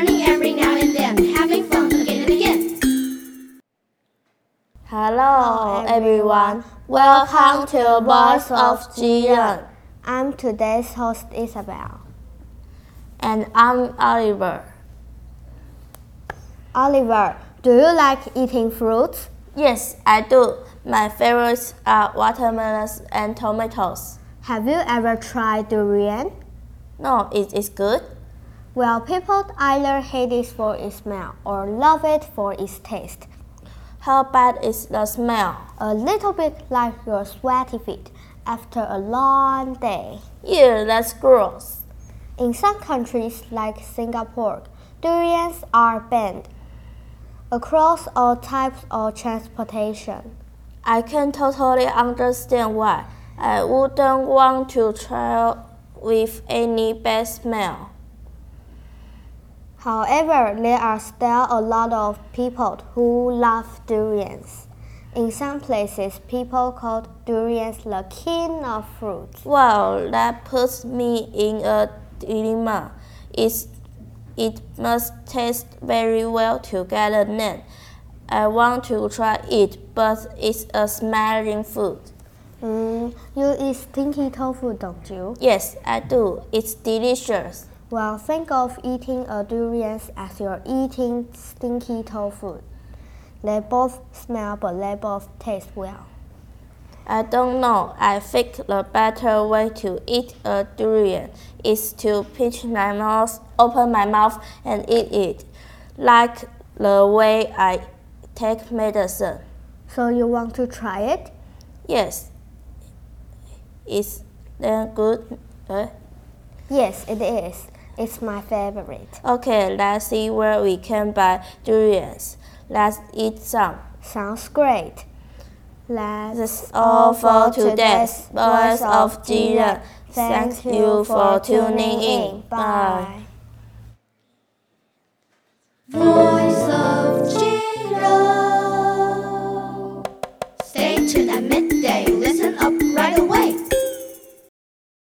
learning every now and then, having fun again and again. Hello, everyone. Welcome to Voice of Jiren. I'm today's host, Isabel. And I'm Oliver. Oliver, do you like eating fruits? Yes, I do. My favorites are watermelons and tomatoes. Have you ever tried durian? No, it is good. Well, people either hate it for its smell or love it for its taste. How bad is the smell? A little bit like your sweaty feet after a long day. Yeah, that's gross. In some countries like Singapore, durians are banned across all types of transportation. I can totally understand why. I wouldn't want to travel with any bad smell. However, there are still a lot of people who love durians. In some places, people call durians the king of fruits. Well, that puts me in a dilemma. It's, it must taste very well to get a name. I want to try it, but it's a smelling food. Mm, you eat stinky tofu, don't you? Yes, I do. It's delicious. Well, think of eating a durian as you're eating stinky tofu. They both smell, but they both taste well. I don't know. I think the better way to eat a durian is to pinch my mouth, open my mouth, and eat it, like the way I take medicine. So you want to try it? Yes. Is that good? Uh, Yes, it is. It's my favorite. Okay, let's see where we can buy durians. Let's eat some. Sounds great. That's all for today's Voice of Jiren. Thank you for tuning in. Bye. Voice of Jiren. Stay tuned at midday. Listen up.